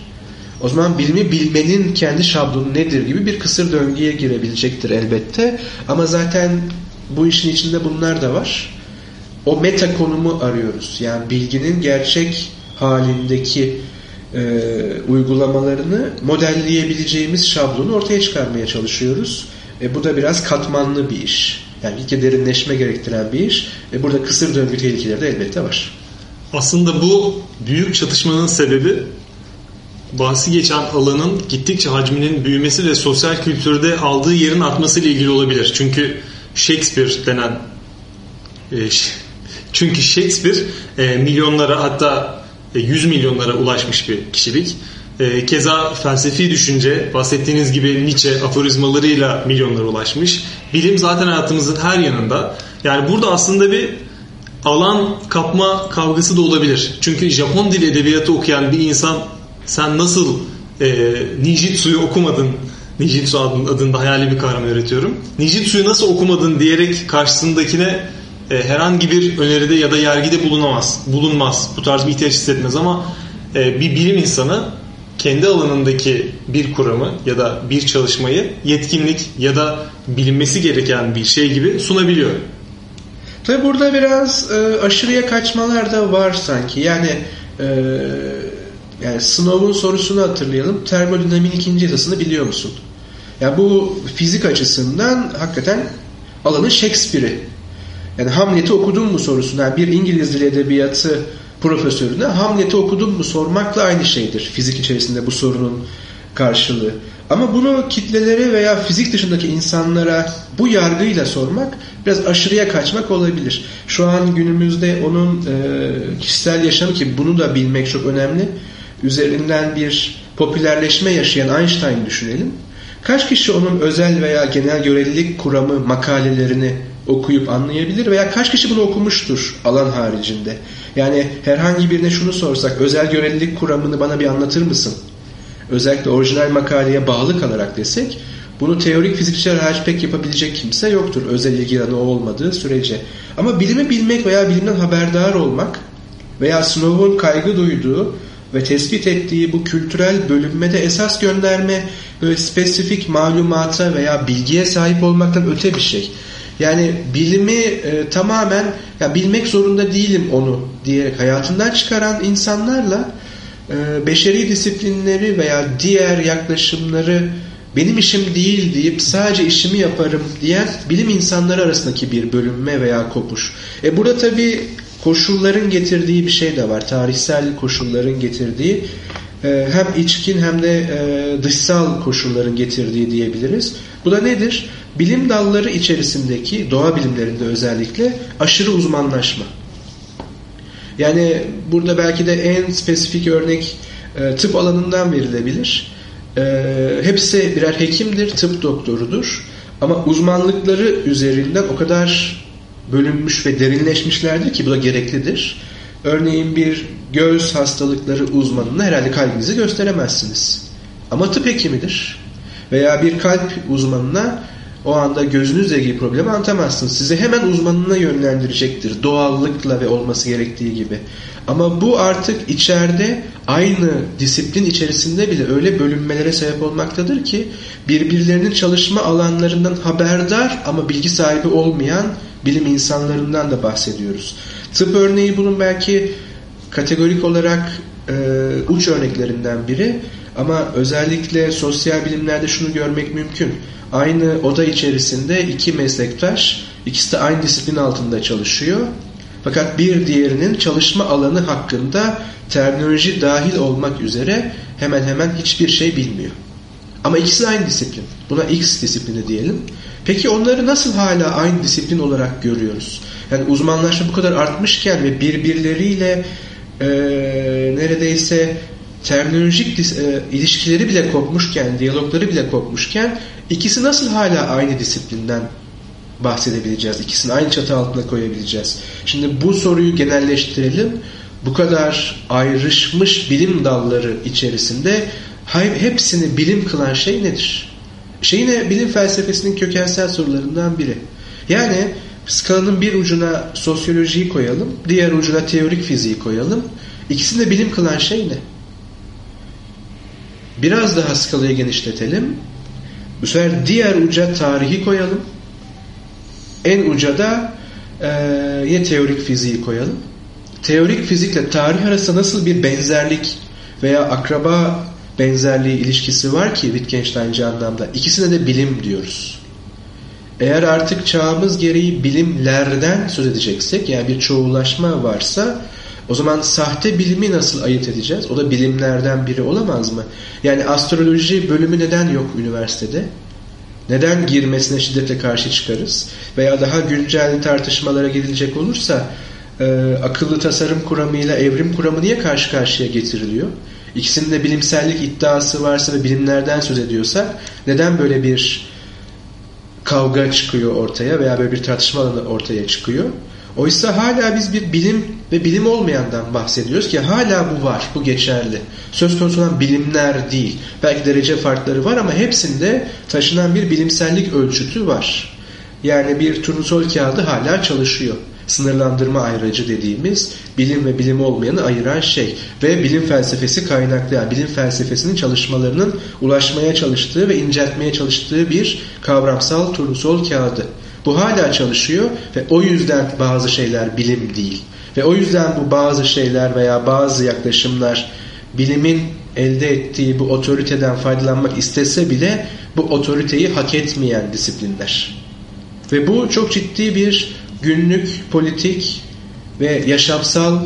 A: O zaman bilimi bilmenin kendi şablonu nedir gibi bir kısır döngüye girebilecektir elbette. Ama zaten bu işin içinde bunlar da var. O meta konumu arıyoruz. Yani bilginin gerçek halindeki e, uygulamalarını modelleyebileceğimiz şablonu ortaya çıkarmaya çalışıyoruz. E, bu da biraz katmanlı bir iş. Yani ilk derinleşme gerektiren bir iş. E, burada kısır döngü tehlikeleri de elbette var.
C: Aslında bu büyük çatışmanın sebebi bahsi geçen alanın gittikçe hacminin büyümesi ve sosyal kültürde aldığı yerin artması ile ilgili olabilir. Çünkü Shakespeare denen e, çünkü Shakespeare e, milyonlara hatta 100 milyonlara ulaşmış bir kişilik. E, keza felsefi düşünce bahsettiğiniz gibi Nietzsche aforizmalarıyla milyonlara ulaşmış. Bilim zaten hayatımızın her yanında. Yani burada aslında bir alan kapma kavgası da olabilir. Çünkü Japon dili edebiyatı okuyan bir insan sen nasıl e, Nijitsu'yu okumadın Nijitsu adında hayali bir kahraman üretiyorum. Nijitsu'yu nasıl okumadın diyerek karşısındakine e, herhangi bir öneride ya da yergide bulunamaz. Bulunmaz. Bu tarz bir ihtiyaç hissetmez ama e, bir bilim insanı kendi alanındaki bir kuramı ya da bir çalışmayı yetkinlik ya da bilinmesi gereken bir şey gibi sunabiliyor.
A: Tabi burada biraz e, aşırıya kaçmalar da var sanki. Yani e, yani Snow'un sorusunu hatırlayalım. Termodinamiğin ikinci yasasını biliyor musun? Yani bu fizik açısından hakikaten alanın Shakespeare'i. Yani Hamlet'i okudun mu sorusuna bir İngiliz dili edebiyatı profesörüne Hamlet'i okudun mu sormakla aynı şeydir. Fizik içerisinde bu sorunun karşılığı. Ama bunu kitlelere veya fizik dışındaki insanlara bu yargıyla sormak biraz aşırıya kaçmak olabilir. Şu an günümüzde onun e, kişisel yaşamı ki bunu da bilmek çok önemli üzerinden bir popülerleşme yaşayan Einstein düşünelim. Kaç kişi onun özel veya genel görelilik kuramı makalelerini okuyup anlayabilir veya kaç kişi bunu okumuştur alan haricinde? Yani herhangi birine şunu sorsak özel görelilik kuramını bana bir anlatır mısın? Özellikle orijinal makaleye bağlı kalarak desek bunu teorik fizikçiler hariç pek yapabilecek kimse yoktur özel ilgi alanı olmadığı sürece. Ama bilimi bilmek veya bilimden haberdar olmak veya Snow'un kaygı duyduğu ve tespit ettiği bu kültürel bölünmede esas gönderme böyle spesifik malumata veya bilgiye sahip olmaktan öte bir şey. Yani bilimi e, tamamen ya bilmek zorunda değilim onu diyerek hayatından çıkaran insanlarla e, beşeri disiplinleri veya diğer yaklaşımları benim işim değil deyip sadece işimi yaparım diyen bilim insanları arasındaki bir bölünme veya kopuş. E burada tabii koşulların getirdiği bir şey de var. Tarihsel koşulların getirdiği e, hem içkin hem de e, dışsal koşulların getirdiği diyebiliriz. Bu da nedir? Bilim dalları içerisindeki doğa bilimlerinde özellikle aşırı uzmanlaşma. Yani burada belki de en spesifik örnek e, tıp alanından verilebilir. Hepsi birer hekimdir, tıp doktorudur. Ama uzmanlıkları üzerinden o kadar bölünmüş ve derinleşmişlerdir ki bu da gereklidir. Örneğin bir göz hastalıkları uzmanına herhalde kalbinizi gösteremezsiniz. Ama tıp hekimidir. Veya bir kalp uzmanına o anda gözünüzle ilgili problemi anlatamazsınız. Sizi hemen uzmanına yönlendirecektir. Doğallıkla ve olması gerektiği gibi. Ama bu artık içeride aynı disiplin içerisinde bile öyle bölünmelere sebep olmaktadır ki birbirlerinin çalışma alanlarından haberdar ama bilgi sahibi olmayan bilim insanlarından da bahsediyoruz. Tıp örneği bunun belki kategorik olarak e, uç örneklerinden biri ama özellikle sosyal bilimlerde şunu görmek mümkün. Aynı oda içerisinde iki meslektaş ikisi de aynı disiplin altında çalışıyor. Fakat bir diğerinin çalışma alanı hakkında terminoloji dahil olmak üzere hemen hemen hiçbir şey bilmiyor. Ama ikisi aynı disiplin. Buna X disiplini diyelim. Peki onları nasıl hala aynı disiplin olarak görüyoruz? Yani uzmanlaşma bu kadar artmışken ve birbirleriyle e, neredeyse terminolojik e, ilişkileri bile kopmuşken, diyalogları bile kopmuşken ikisi nasıl hala aynı disiplinden bahsedebileceğiz? İkisini aynı çatı altına koyabileceğiz. Şimdi bu soruyu genelleştirelim. Bu kadar ayrışmış bilim dalları içerisinde hepsini bilim kılan şey nedir? Şey yine bilim felsefesinin kökensel sorularından biri. Yani skalanın bir ucuna sosyolojiyi koyalım, diğer ucuna teorik fiziği koyalım. İkisini de bilim kılan şey ne? Biraz daha skalayı genişletelim. Bu sefer diğer uca tarihi koyalım. En uca da e, yine teorik fiziği koyalım. Teorik fizikle tarih arasında nasıl bir benzerlik veya akraba benzerliği ilişkisi var ki Wittgenstein'ci anlamda. İkisine de bilim diyoruz. Eğer artık çağımız gereği bilimlerden söz edeceksek yani bir çoğulaşma varsa o zaman sahte bilimi nasıl ayırt edeceğiz? O da bilimlerden biri olamaz mı? Yani astroloji bölümü neden yok üniversitede? Neden girmesine şiddetle karşı çıkarız? Veya daha güncel tartışmalara gidilecek olursa e, akıllı tasarım kuramıyla evrim kuramı niye karşı karşıya getiriliyor? İkisinin bilimsellik iddiası varsa ve bilimlerden söz ediyorsak neden böyle bir kavga çıkıyor ortaya veya böyle bir tartışma ortaya çıkıyor? Oysa hala biz bir bilim ve bilim olmayandan bahsediyoruz ki hala bu var, bu geçerli. Söz konusu olan bilimler değil. Belki derece farkları var ama hepsinde taşınan bir bilimsellik ölçütü var. Yani bir turnusol kağıdı hala çalışıyor sınırlandırma ayracı dediğimiz bilim ve bilim olmayanı ayıran şey ve bilim felsefesi kaynaklı yani bilim felsefesinin çalışmalarının ulaşmaya çalıştığı ve inceltmeye çalıştığı bir kavramsal turnusol kağıdı. Bu hala çalışıyor ve o yüzden bazı şeyler bilim değil. Ve o yüzden bu bazı şeyler veya bazı yaklaşımlar bilimin elde ettiği bu otoriteden faydalanmak istese bile bu otoriteyi hak etmeyen disiplinler. Ve bu çok ciddi bir günlük, politik ve yaşamsal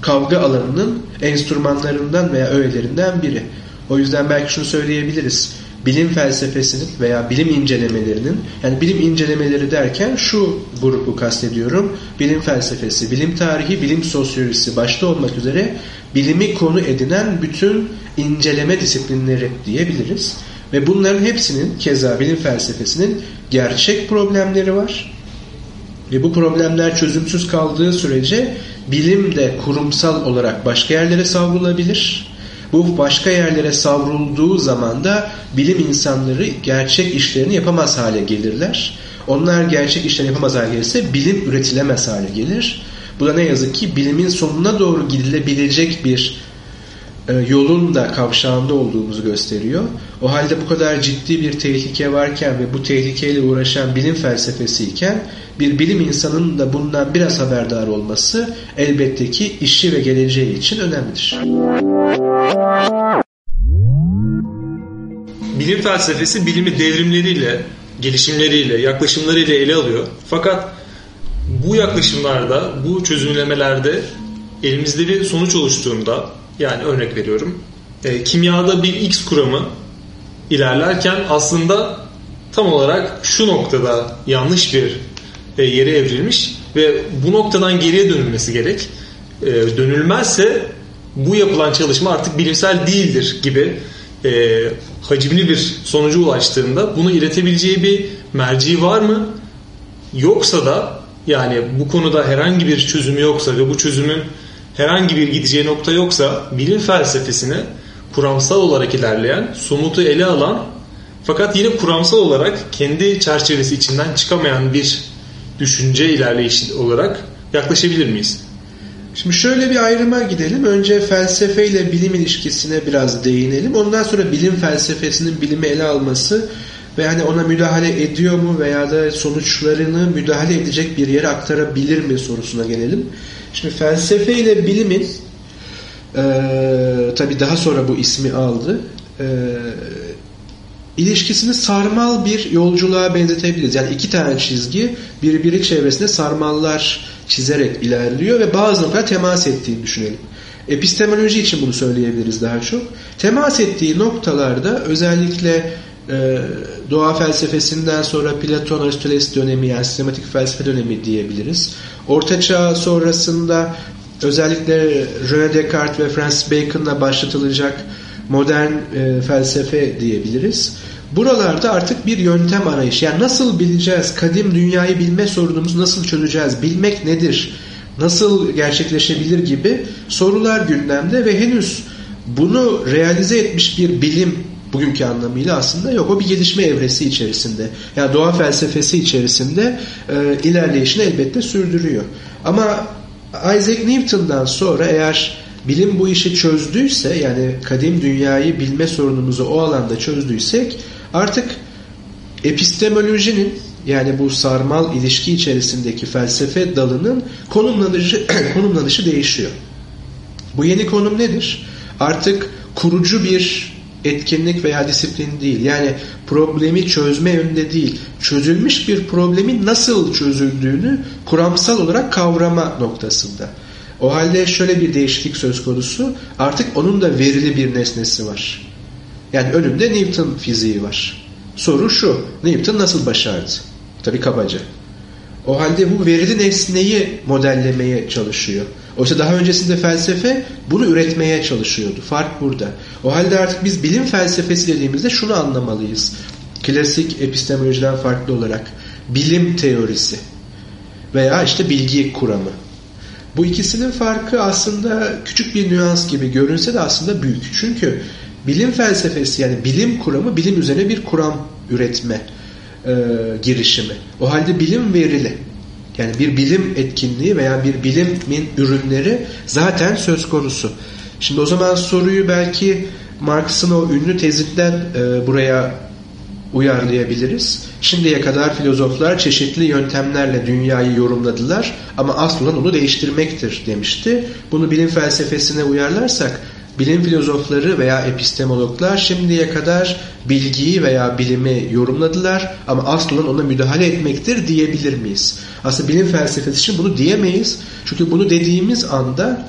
A: kavga alanının enstrümanlarından veya öğelerinden biri. O yüzden belki şunu söyleyebiliriz. Bilim felsefesinin veya bilim incelemelerinin yani bilim incelemeleri derken şu grubu kastediyorum. Bilim felsefesi, bilim tarihi, bilim sosyolojisi başta olmak üzere bilimi konu edinen bütün inceleme disiplinleri diyebiliriz. Ve bunların hepsinin keza bilim felsefesinin gerçek problemleri var ve bu problemler çözümsüz kaldığı sürece bilim de kurumsal olarak başka yerlere savrulabilir. Bu başka yerlere savrulduğu zaman da bilim insanları gerçek işlerini yapamaz hale gelirler. Onlar gerçek işlerini yapamaz hale gelirse bilim üretilemez hale gelir. Bu da ne yazık ki bilimin sonuna doğru gidilebilecek bir yolun da kavşağında olduğumuzu gösteriyor. O halde bu kadar ciddi bir tehlike varken ve bu tehlikeyle uğraşan bilim felsefesi iken bir bilim insanının da bundan biraz haberdar olması elbette ki işi ve geleceği için önemlidir.
C: Bilim felsefesi bilimi devrimleriyle, gelişimleriyle, yaklaşımlarıyla ele alıyor. Fakat bu yaklaşımlarda, bu çözümlemelerde elimizde bir sonuç oluştuğunda yani örnek veriyorum e, kimyada bir X kuramı ilerlerken aslında tam olarak şu noktada yanlış bir e, yere evrilmiş ve bu noktadan geriye dönülmesi gerek. E, dönülmezse bu yapılan çalışma artık bilimsel değildir gibi e, hacimli bir sonuca ulaştığında bunu iletebileceği bir merci var mı? Yoksa da yani bu konuda herhangi bir çözümü yoksa ve bu çözümün herhangi bir gideceği nokta yoksa bilim felsefesine kuramsal olarak ilerleyen, somutu ele alan fakat yine kuramsal olarak kendi çerçevesi içinden çıkamayan bir düşünce ilerleyişi olarak yaklaşabilir miyiz?
A: Şimdi şöyle bir ayrıma gidelim. Önce felsefe ile bilim ilişkisine biraz değinelim. Ondan sonra bilim felsefesinin bilimi ele alması ve hani ona müdahale ediyor mu veya da sonuçlarını müdahale edecek bir yere aktarabilir mi sorusuna gelelim. Şimdi felsefe ile bilimin e, tabi daha sonra bu ismi aldı. E, ilişkisini sarmal bir yolculuğa benzetebiliriz. Yani iki tane çizgi birbiri çevresinde sarmallar çizerek ilerliyor ve bazı noktalar temas ettiğini düşünelim. Epistemoloji için bunu söyleyebiliriz daha çok. Temas ettiği noktalarda özellikle e, doğa felsefesinden sonra Platon Aristoteles dönemi yani sistematik felsefe dönemi diyebiliriz. Orta Çağ sonrasında özellikle René Descartes ve Francis Bacon'la başlatılacak modern e, felsefe diyebiliriz. Buralarda artık bir yöntem arayışı. Yani nasıl bileceğiz? Kadim dünyayı bilme sorunumuzu nasıl çözeceğiz? Bilmek nedir? Nasıl gerçekleşebilir gibi sorular gündemde ve henüz bunu realize etmiş bir bilim bugünkü anlamıyla aslında yok. O bir gelişme evresi içerisinde. Yani doğa felsefesi içerisinde e, ilerleyişini elbette sürdürüyor. Ama Isaac Newton'dan sonra eğer bilim bu işi çözdüyse yani kadim dünyayı bilme sorunumuzu o alanda çözdüysek artık epistemolojinin yani bu sarmal ilişki içerisindeki felsefe dalının konumlanışı, konumlanışı değişiyor. Bu yeni konum nedir? Artık kurucu bir etkinlik veya disiplin değil. Yani problemi çözme yönünde değil. Çözülmüş bir problemin nasıl çözüldüğünü kuramsal olarak kavrama noktasında. O halde şöyle bir değişiklik söz konusu. Artık onun da verili bir nesnesi var. Yani önümde Newton fiziği var. Soru şu. Newton nasıl başardı? Tabi kabaca. O halde bu verili nesneyi modellemeye çalışıyor. Oysa daha öncesinde felsefe bunu üretmeye çalışıyordu. Fark burada. O halde artık biz bilim felsefesi dediğimizde şunu anlamalıyız. Klasik epistemolojiden farklı olarak bilim teorisi veya işte bilgi kuramı. Bu ikisinin farkı aslında küçük bir nüans gibi görünse de aslında büyük. Çünkü bilim felsefesi yani bilim kuramı bilim üzerine bir kuram üretme e, girişimi. O halde bilim verili. Yani bir bilim etkinliği veya bir bilimin ürünleri zaten söz konusu. Şimdi o zaman soruyu belki Marx'ın o ünlü tezinden e, buraya uyarlayabiliriz. Şimdiye kadar filozoflar çeşitli yöntemlerle dünyayı yorumladılar ama asıl olan onu değiştirmektir demişti. Bunu bilim felsefesine uyarlarsak bilim filozofları veya epistemologlar şimdiye kadar bilgiyi veya bilimi yorumladılar ama asıl olan ona müdahale etmektir diyebilir miyiz? Aslında bilim felsefesi için bunu diyemeyiz. Çünkü bunu dediğimiz anda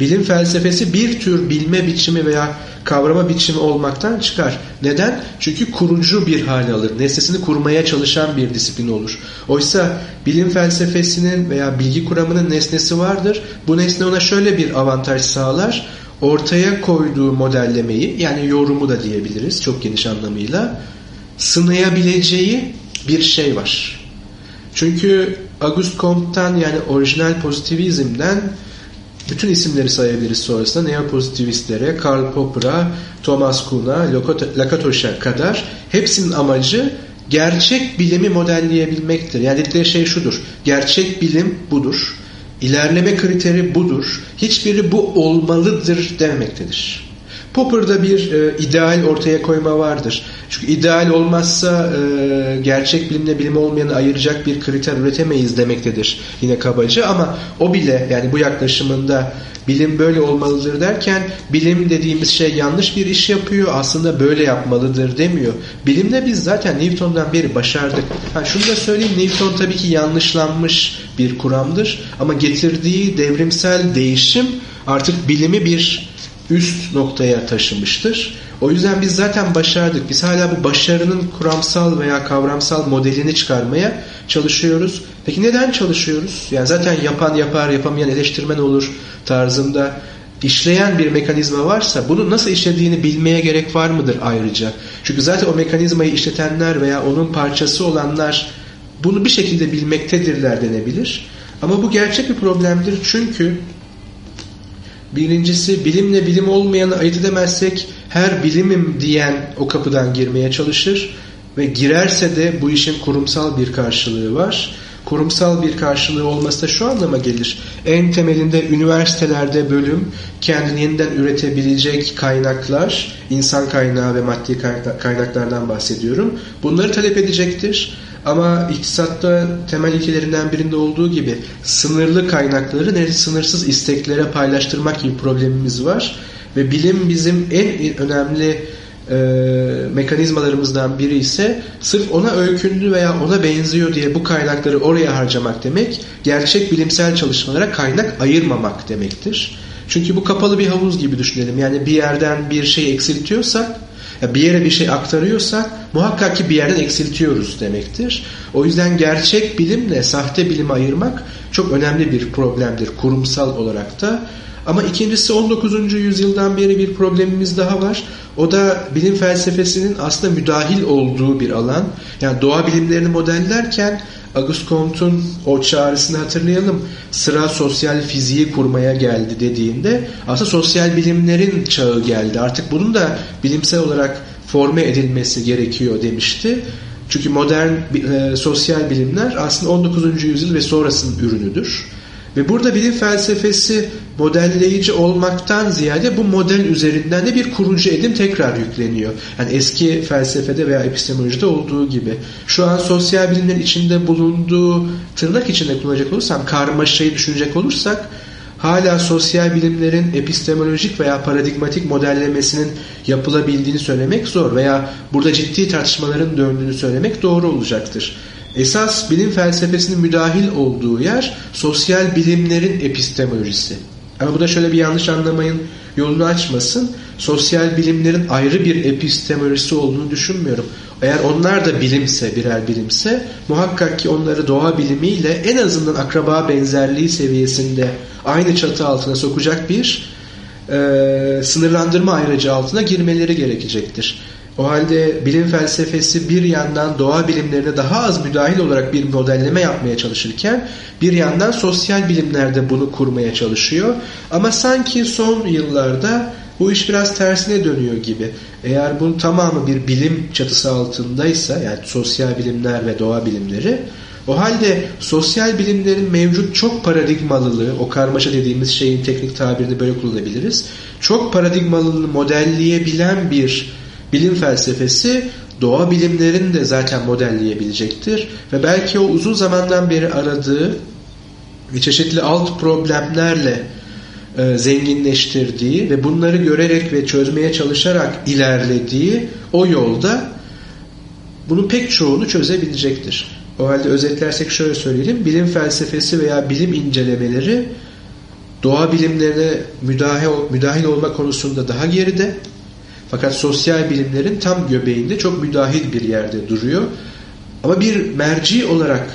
A: bilim felsefesi bir tür bilme biçimi veya kavrama biçimi olmaktan çıkar. Neden? Çünkü kurucu bir hale alır. Nesnesini kurmaya çalışan bir disiplin olur. Oysa bilim felsefesinin veya bilgi kuramının nesnesi vardır. Bu nesne ona şöyle bir avantaj sağlar ortaya koyduğu modellemeyi yani yorumu da diyebiliriz çok geniş anlamıyla sınayabileceği bir şey var. Çünkü Auguste Comte'tan yani orijinal pozitivizmden bütün isimleri sayabiliriz sonrasında neopozitivistlere, Karl Popper'a, Thomas Kuhn'a, Lakatos'a kadar hepsinin amacı gerçek bilimi modelleyebilmektir. Yani dedikleri şey şudur. Gerçek bilim budur. İlerleme kriteri budur. Hiçbiri bu olmalıdır demektedir. Popper'da bir e, ideal ortaya koyma vardır. Çünkü ideal olmazsa e, gerçek bilimle bilim olmayanı ayıracak bir kriter üretemeyiz demektedir yine kabaca ama o bile yani bu yaklaşımında bilim böyle olmalıdır derken bilim dediğimiz şey yanlış bir iş yapıyor aslında böyle yapmalıdır demiyor. Bilimde biz zaten Newton'dan beri başardık. Ha, şunu da söyleyeyim Newton tabii ki yanlışlanmış bir kuramdır ama getirdiği devrimsel değişim artık bilimi bir üst noktaya taşımıştır. O yüzden biz zaten başardık. Biz hala bu başarının kuramsal veya kavramsal modelini çıkarmaya çalışıyoruz. Peki neden çalışıyoruz? Yani zaten yapan yapar, yapamayan eleştirmen olur tarzında işleyen bir mekanizma varsa bunun nasıl işlediğini bilmeye gerek var mıdır ayrıca? Çünkü zaten o mekanizmayı işletenler veya onun parçası olanlar bunu bir şekilde bilmektedirler denebilir. Ama bu gerçek bir problemdir çünkü birincisi bilimle bilim olmayanı ayırt edemezsek her bilimim diyen o kapıdan girmeye çalışır ve girerse de bu işin kurumsal bir karşılığı var. Kurumsal bir karşılığı olması da şu anlama gelir. En temelinde üniversitelerde bölüm kendini yeniden üretebilecek kaynaklar, insan kaynağı ve maddi kaynaklardan bahsediyorum. Bunları talep edecektir. Ama iktisatta temel ilkelerinden birinde olduğu gibi sınırlı kaynakları ne sınırsız isteklere paylaştırmak gibi problemimiz var. Ve bilim bizim en önemli e, mekanizmalarımızdan biri ise sırf ona öykündü veya ona benziyor diye bu kaynakları oraya harcamak demek gerçek bilimsel çalışmalara kaynak ayırmamak demektir. Çünkü bu kapalı bir havuz gibi düşünelim. Yani bir yerden bir şey eksiltiyorsak bir yere bir şey aktarıyorsak muhakkak ki bir yerden eksiltiyoruz demektir. O yüzden gerçek bilimle sahte bilimi ayırmak çok önemli bir problemdir kurumsal olarak da. Ama ikincisi 19. yüzyıldan beri bir problemimiz daha var. O da bilim felsefesinin aslında müdahil olduğu bir alan. Yani doğa bilimlerini modellerken Auguste Comte'un o çağrısını hatırlayalım. Sıra sosyal fiziği kurmaya geldi dediğinde aslında sosyal bilimlerin çağı geldi. Artık bunun da bilimsel olarak forme edilmesi gerekiyor demişti. Çünkü modern e, sosyal bilimler aslında 19. yüzyıl ve sonrasının ürünüdür. Ve burada bilim felsefesi modelleyici olmaktan ziyade bu model üzerinden de bir kurucu edim tekrar yükleniyor. Yani eski felsefede veya epistemolojide olduğu gibi. Şu an sosyal bilimlerin içinde bulunduğu tırnak içinde kullanacak olursam karmaşayı düşünecek olursak hala sosyal bilimlerin epistemolojik veya paradigmatik modellemesinin yapılabildiğini söylemek zor veya burada ciddi tartışmaların döndüğünü söylemek doğru olacaktır. Esas bilim felsefesinin müdahil olduğu yer sosyal bilimlerin epistemolojisi. Ama bu da şöyle bir yanlış anlamayın yolunu açmasın. Sosyal bilimlerin ayrı bir epistemolojisi olduğunu düşünmüyorum. Eğer onlar da bilimse, birer bilimse muhakkak ki onları doğa bilimiyle en azından akraba benzerliği seviyesinde aynı çatı altına sokacak bir e, sınırlandırma ayrıcı altına girmeleri gerekecektir. O halde bilim felsefesi bir yandan doğa bilimlerine daha az müdahil olarak bir modelleme yapmaya çalışırken bir yandan sosyal bilimlerde bunu kurmaya çalışıyor. Ama sanki son yıllarda bu iş biraz tersine dönüyor gibi. Eğer bunun tamamı bir bilim çatısı altındaysa yani sosyal bilimler ve doğa bilimleri o halde sosyal bilimlerin mevcut çok paradigmalılığı, o karmaşa dediğimiz şeyin teknik tabirini böyle kullanabiliriz. Çok paradigmalılığını modelleyebilen bir bilim felsefesi doğa bilimlerini de zaten modelleyebilecektir. Ve belki o uzun zamandan beri aradığı çeşitli alt problemlerle e, zenginleştirdiği ve bunları görerek ve çözmeye çalışarak ilerlediği o yolda bunun pek çoğunu çözebilecektir. O halde özetlersek şöyle söyleyelim. Bilim felsefesi veya bilim incelemeleri doğa bilimlerine müdahil, müdahil olma konusunda daha geride fakat sosyal bilimlerin tam göbeğinde çok müdahil bir yerde duruyor. Ama bir merci olarak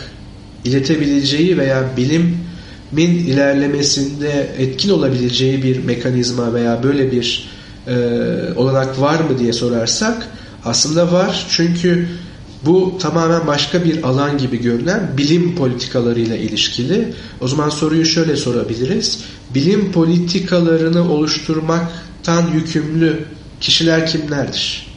A: iletebileceği veya bilimin ilerlemesinde etkin olabileceği bir mekanizma veya böyle bir e, olanak var mı diye sorarsak aslında var. Çünkü bu tamamen başka bir alan gibi görünen bilim politikalarıyla ilişkili. O zaman soruyu şöyle sorabiliriz. Bilim politikalarını oluşturmaktan yükümlü kişiler kimlerdir?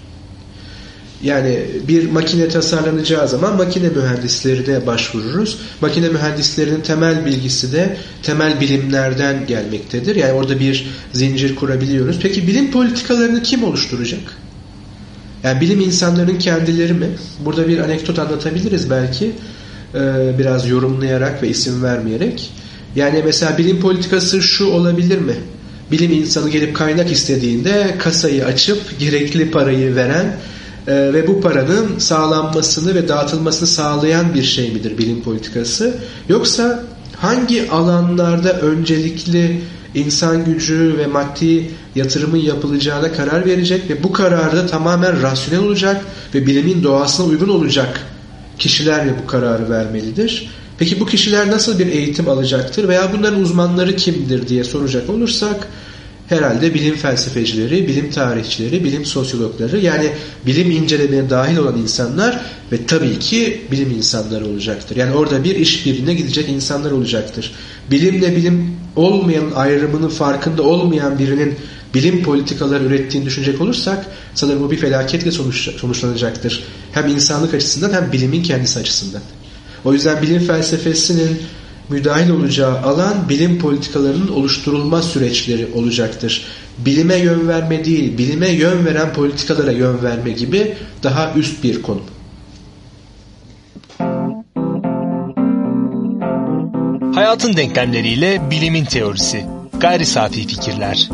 A: Yani bir makine tasarlanacağı zaman makine mühendislerine başvururuz. Makine mühendislerinin temel bilgisi de temel bilimlerden gelmektedir. Yani orada bir zincir kurabiliyoruz. Peki bilim politikalarını kim oluşturacak? Yani bilim insanlarının kendileri mi? Burada bir anekdot anlatabiliriz belki. Ee, biraz yorumlayarak ve isim vermeyerek. Yani mesela bilim politikası şu olabilir mi? Bilim insanı gelip kaynak istediğinde kasayı açıp gerekli parayı veren e, ve bu paranın sağlanmasını ve dağıtılmasını sağlayan bir şey midir bilim politikası? Yoksa hangi alanlarda öncelikli insan gücü ve maddi yatırımın yapılacağına karar verecek ve bu kararda tamamen rasyonel olacak ve bilimin doğasına uygun olacak kişiler bu kararı vermelidir. Peki bu kişiler nasıl bir eğitim alacaktır veya bunların uzmanları kimdir diye soracak olursak herhalde bilim felsefecileri, bilim tarihçileri, bilim sosyologları yani bilim incelemeye dahil olan insanlar ve tabii ki bilim insanları olacaktır. Yani orada bir işbirliğine gidecek insanlar olacaktır. Bilimle bilim olmayan ayrımının farkında olmayan birinin bilim politikaları ürettiğini düşünecek olursak sanırım bu bir felaketle sonuç, sonuçlanacaktır. Hem insanlık açısından hem bilimin kendisi açısından. O yüzden bilim felsefesinin müdahil olacağı alan bilim politikalarının oluşturulma süreçleri olacaktır. Bilime yön verme değil, bilime yön veren politikalara yön verme gibi daha üst bir konu.
B: Hayatın denklemleriyle bilimin teorisi. Gayri safi fikirler.